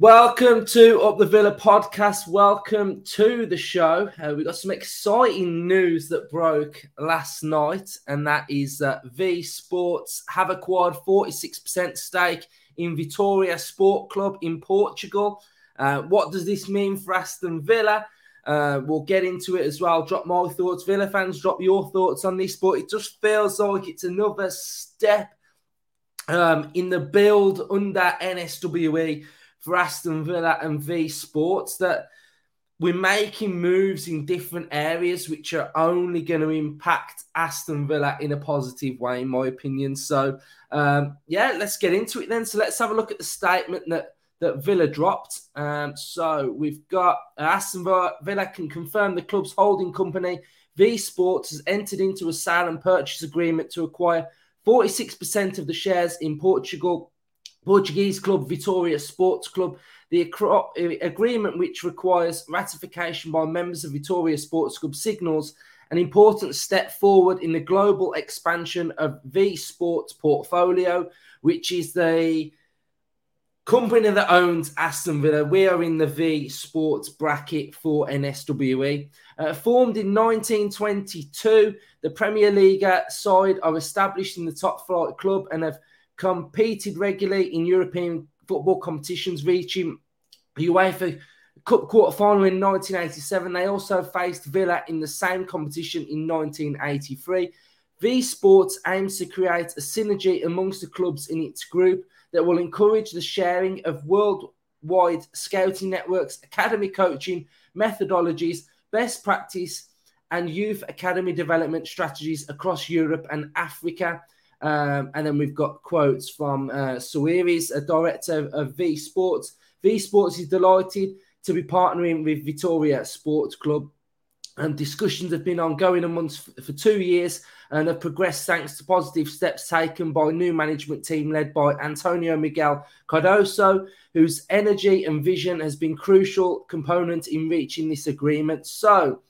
Welcome to Up the Villa podcast. Welcome to the show. Uh, we got some exciting news that broke last night, and that is that V Sports have acquired 46% stake in Vitória Sport Club in Portugal. Uh, what does this mean for Aston Villa? Uh, we'll get into it as well. Drop my thoughts. Villa fans, drop your thoughts on this, but it just feels like it's another step um, in the build under NSWE for Aston Villa and V Sports that we're making moves in different areas which are only going to impact Aston Villa in a positive way, in my opinion. So, um, yeah, let's get into it then. So, let's have a look at the statement that that Villa dropped. Um, so, we've got uh, Aston Villa, Villa can confirm the club's holding company, V Sports, has entered into a sale and purchase agreement to acquire 46% of the shares in Portugal Portuguese club Vitória Sports Club. The agreement, which requires ratification by members of Vitória Sports Club, signals an important step forward in the global expansion of V Sports portfolio, which is the company that owns Aston Villa. We are in the V Sports bracket for NSWE. Uh, formed in 1922, the Premier League side are established in the top flight club and have competed regularly in European football competitions, reaching UEFA Cup quarter final in 1987. They also faced Villa in the same competition in 1983. V Sports aims to create a synergy amongst the clubs in its group that will encourage the sharing of worldwide scouting networks, academy coaching methodologies, best practice, and youth academy development strategies across Europe and Africa. Um, and then we've got quotes from uh, Sawiris, a director of V Sports. V Sports is delighted to be partnering with Vitória Sports Club. And discussions have been ongoing amongst for two years and have progressed thanks to positive steps taken by new management team led by Antonio Miguel Cardoso, whose energy and vision has been crucial component in reaching this agreement. So,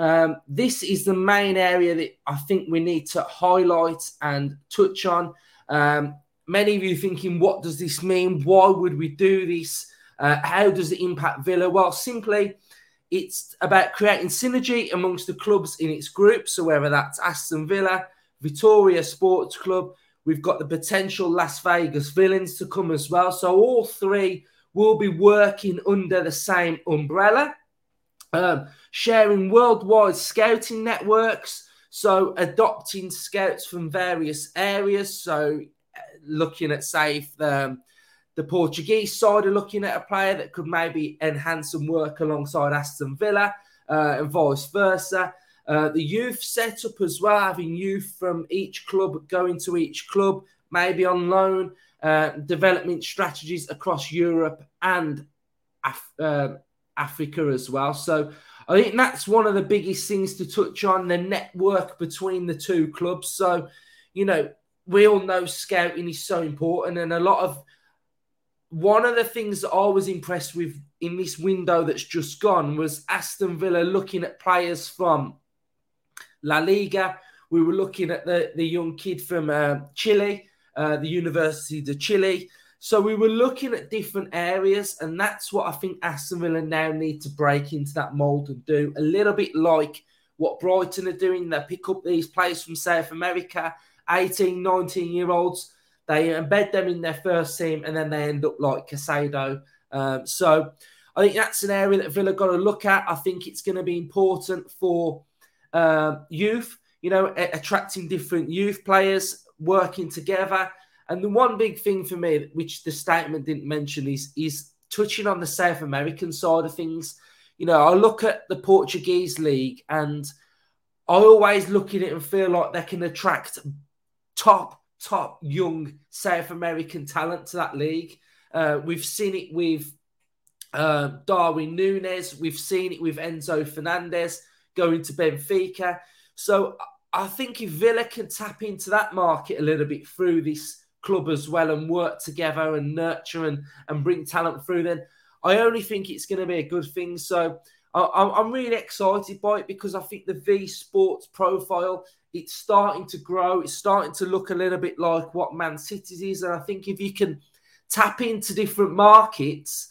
um, this is the main area that I think we need to highlight and touch on. Um, many of you thinking, what does this mean? Why would we do this? Uh, how does it impact Villa? Well, simply, it's about creating synergy amongst the clubs in its group. So, whether that's Aston Villa, Vitória Sports Club, we've got the potential Las Vegas Villains to come as well. So, all three will be working under the same umbrella um, sharing worldwide scouting networks. So, adopting scouts from various areas. So, uh, looking at, say, the, um, the Portuguese side are looking at a player that could maybe enhance some work alongside Aston Villa uh, and vice versa. Uh, the youth setup as well, having youth from each club going to each club, maybe on loan, uh, development strategies across Europe and Af- uh, Africa as well. So I think that's one of the biggest things to touch on the network between the two clubs. So, you know, we all know scouting is so important, and a lot of one of the things that I was impressed with in this window that's just gone was Aston Villa looking at players from La Liga. We were looking at the, the young kid from uh, Chile, uh, the University of Chile. So we were looking at different areas, and that's what I think Aston Villa now need to break into that mould and do a little bit like what Brighton are doing. They pick up these players from South America, 18, 19 year olds, they embed them in their first team, and then they end up like Caicedo. Um, so I think that's an area that Villa got to look at. I think it's going to be important for uh, youth, you know, attracting different youth players, working together and the one big thing for me, which the statement didn't mention, is is touching on the South American side of things. You know, I look at the Portuguese league and I always look at it and feel like they can attract top, top young South American talent to that league. Uh, we've seen it with uh, Darwin Núñez. We've seen it with Enzo Fernandez going to Benfica. So I think if Villa can tap into that market a little bit through this club as well and work together and nurture and, and bring talent through, then I only think it's going to be a good thing. So I, am really excited by it because I think the V Sports profile it's starting to grow. It's starting to look a little bit like what Man City's is, and I think if you can tap into different markets,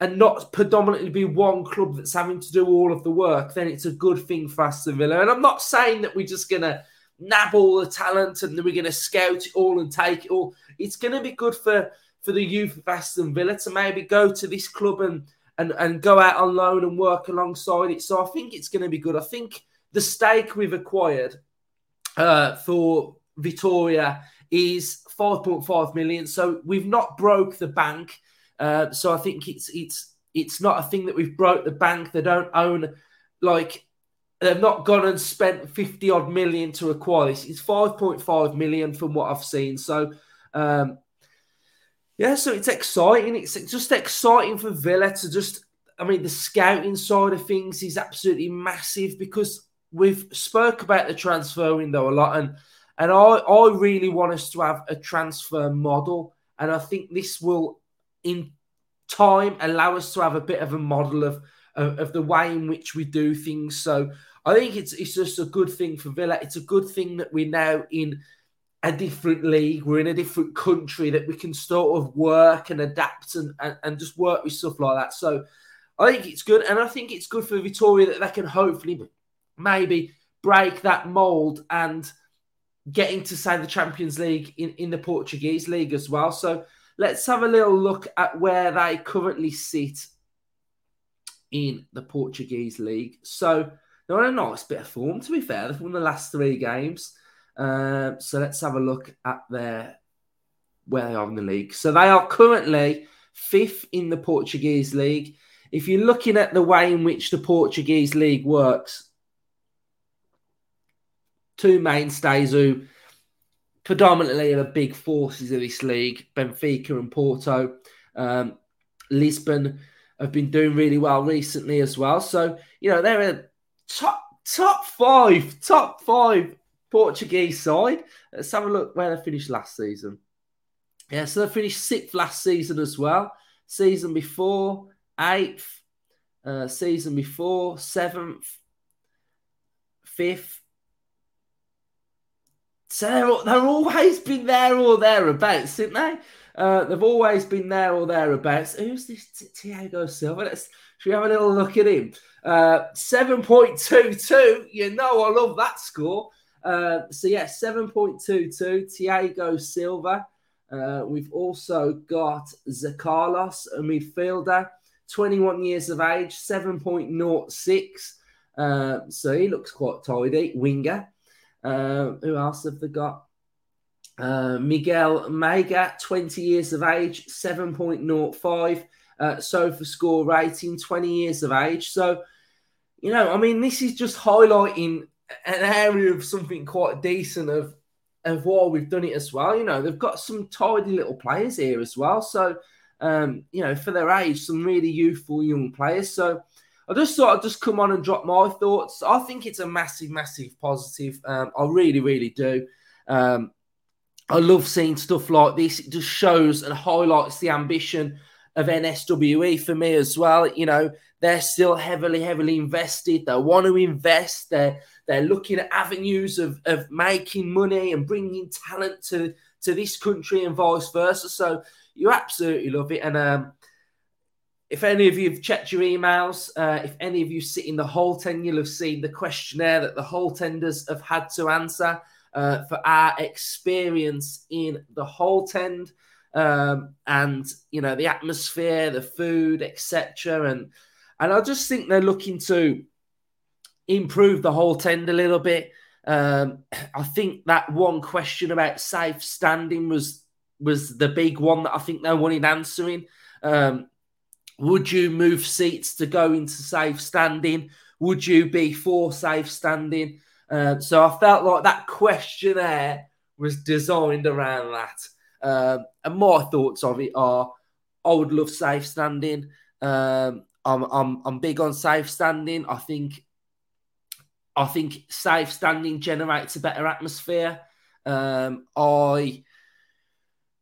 and not predominantly be one club that's having to do all of the work, then it's a good thing for Aston Villa. And I'm not saying that we're just going to nab all the talent and then we're going to scout it all and take it all. It's going to be good for, for the youth of Aston Villa to maybe go to this club and, and, and go out on loan and work alongside it. So I think it's going to be good. I think the stake we've acquired uh, for Vitória is 5.5 million. So we've not broke the bank. Uh, so I think it's it's it's not a thing that we've broke the bank. They don't own like they've not gone and spent 50 odd million to acquire this. It's 5.5 million from what I've seen. So um yeah, so it's exciting. It's just exciting for Villa to just I mean the scouting side of things is absolutely massive because we've spoke about the transfer window a lot and and I, I really want us to have a transfer model. And I think this will, in time, allow us to have a bit of a model of, of, of the way in which we do things. So I think it's, it's just a good thing for Villa. It's a good thing that we're now in a different league. We're in a different country that we can sort of work and adapt and, and, and just work with stuff like that. So I think it's good. And I think it's good for Vitória that they can hopefully maybe break that mold and – getting to say the Champions League in, in the Portuguese league as well. So let's have a little look at where they currently sit in the Portuguese league. So they're on a nice bit of form, to be fair. They've won the last three games. Uh, so let's have a look at their where they are in the league. So they are currently fifth in the Portuguese league. If you're looking at the way in which the Portuguese league works, two mainstays who predominantly are the big forces of this league Benfica and Porto. Um, Lisbon have been doing really well recently as well. So, you know, they're a top, top five, top five Portuguese side. Let's have a look where they finished last season. Yeah, so they finished sixth last season as well. Season before, eighth. Uh, season before, seventh, fifth, so they're, they're always been there or thereabouts, haven't they? Uh, they've always been there or thereabouts. Who's this Thiago Silva? Let's should we have a little look at him? Uh, 7.22. You know, I love that score. Uh, so, yeah, 7.22. Thiago Silva. Uh, we've also got Zakalos, a midfielder, 21 years of age, 7.06. Uh, so he looks quite tidy. Winger. Uh, who else have they got? Uh, Miguel Mega, 20 years of age, 7.05 uh, SofaScore rating, 20 years of age. So, you know, I mean, this is just highlighting an area of something quite decent of of why we've done it as well. You know, they've got some tidy little players here as well. So, um, you know, for their age, some really youthful young players. So, I just thought I'd just come on and drop my thoughts. I think it's a massive, massive positive. Um, I really, really do. Um, I love seeing stuff like this. It just shows and highlights the ambition of NSWE for me as well. You know, they're still heavily, heavily invested. They want to invest. They're they're looking at avenues of of making money and bringing talent to to this country and vice versa. So you absolutely love it. And um, if any of you have checked your emails, uh, if any of you sit in the Holte, you'll have seen the questionnaire that the Holte Enders have had to answer uh, for our experience in the Holte um, and you know the atmosphere, the food, etc. And and I just think they're looking to improve the Holte a little bit. Um, I think that one question about safe standing was was the big one that I think they wanted answering. Um, would you move seats to go into safe standing? Would you be for safe standing? Uh, so I felt like that questionnaire was designed around that. Um, and my thoughts of it are I would love safe standing. Um, I'm, I'm, I'm big on safe standing. I think I think safe standing generates a better atmosphere. Um, I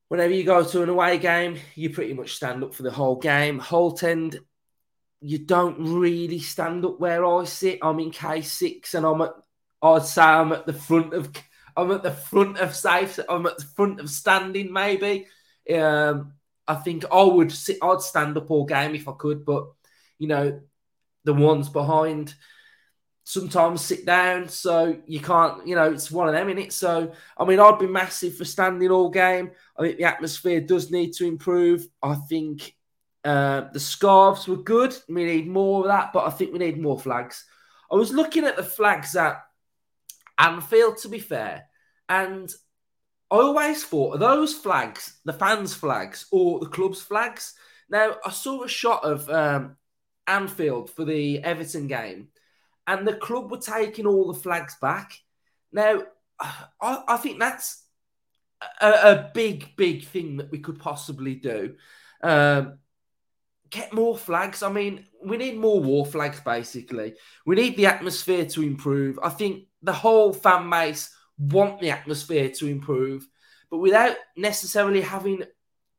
whenever you go to an away game, you pretty much stand up for the whole game. Holte you don't really stand up where I sit. I'm in K6 and I'm at, Say I'm at the front of, I'm at the front of safe, I'm at the front of standing maybe. Um, I think I would sit, I'd stand up all game if I could, but you know, the ones behind sometimes sit down, so you can't, you know, it's one of them in it. So I mean, I'd be massive for standing all game. I think the atmosphere does need to improve. I think uh, the scarves were good. We need more of that, but I think we need more flags. I was looking at the flags at Anfield, to be fair, and I always thought those flags the fans' flags or the club's flags? Now, I saw a shot of um, Anfield for the Everton game, and the club were taking all the flags back. Now, I, I think that's a, a, big, big thing that we could possibly do. Um, get more flags. I mean, we need more war flags, basically. We need the atmosphere to improve. I think the whole fan base want the atmosphere to improve, but without necessarily having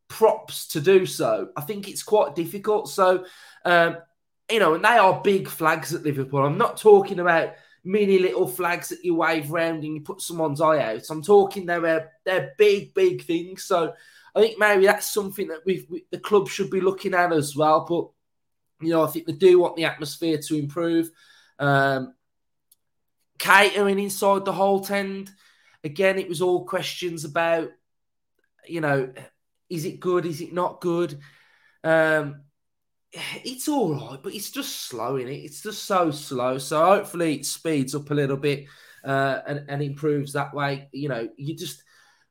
props to do so, I think it's quite difficult. So, um, you know, and they are big flags at Liverpool. I'm not talking about mini little flags that you wave around and you put someone's eye out. I'm talking they're they're big, big things. So I think maybe that's something that we, the club should be looking at as well. But you know, I think they do want the atmosphere to improve. Um, catering inside the Holte End. Again, it was all questions about, you know, is it good? Is it not good? Um, it's all right, but it's just slow in it. It's just so slow. So hopefully it speeds up a little bit uh, and, and improves that way. You know, you just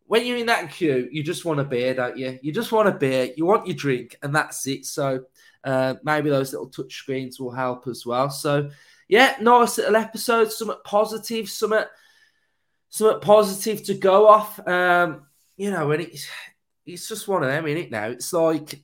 when you're in that queue, you just want a beer, don't you? You just want a beer. You want your drink, and that's it. So uh, maybe those little touch screens will help as well. So yeah, nice little episode. Somewhat positive, somewhat somewhat positive to go off. Um, you know, and it's it's just one of them, in it now. It's like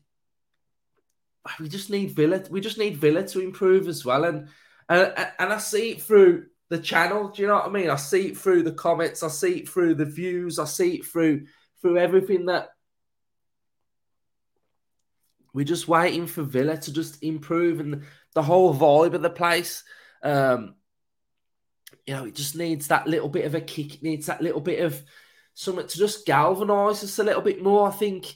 we just need Villa. We just need Villa to improve as well, and and and I see it through the channel. Do you know what I mean? I see it through the comments. I see it through the views. I see it through through everything that we're just waiting for Villa to just improve and the whole vibe of the place. Um, you know, it just needs that little bit of a kick. It needs that little bit of something to just galvanise us a little bit more. I think, you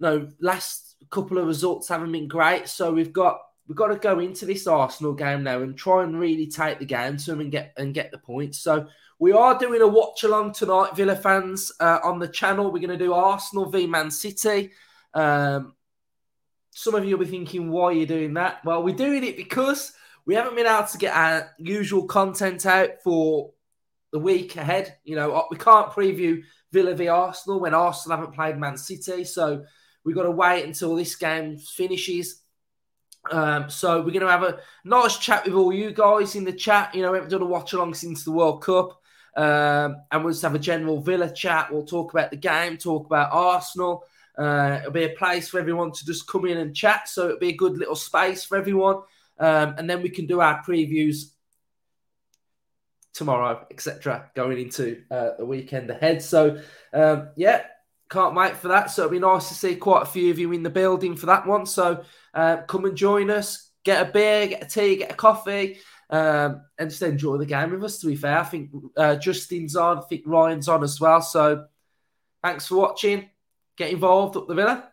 know, last couple of results haven't been great, so we've got we've got to go into this Arsenal game now and try and really take the game to them and get and get the points. So we are doing a watch along tonight, Villa fans, uh, on the channel. We're going to do Arsenal v Man City. Um, some of you will be thinking, why are you doing that? Well, we're doing it because we haven't been able to get our usual content out for the week ahead. You know, we can't preview Villa v Arsenal when Arsenal haven't played Man City. So we've got to wait until this game finishes. Um, so we're going to have a nice chat with all you guys in the chat. You know, we haven't done a watch along since the World Cup. Um, and we'll just have a general Villa chat. We'll talk about the game, talk about Arsenal. Uh, it'll be a place for everyone to just come in and chat. So it'll be a good little space for everyone um, and then we can do our previews tomorrow, etc., going into uh, the weekend ahead. So, um, yeah, can't wait for that. So, it'll be nice to see quite a few of you in the building for that one. So, uh, come and join us, get a beer, get a tea, get a coffee. Um, and just enjoy the game with us. To be fair, I think uh, Justin's on, I think Ryan's on as well. So, thanks for watching. Get involved up the Villa.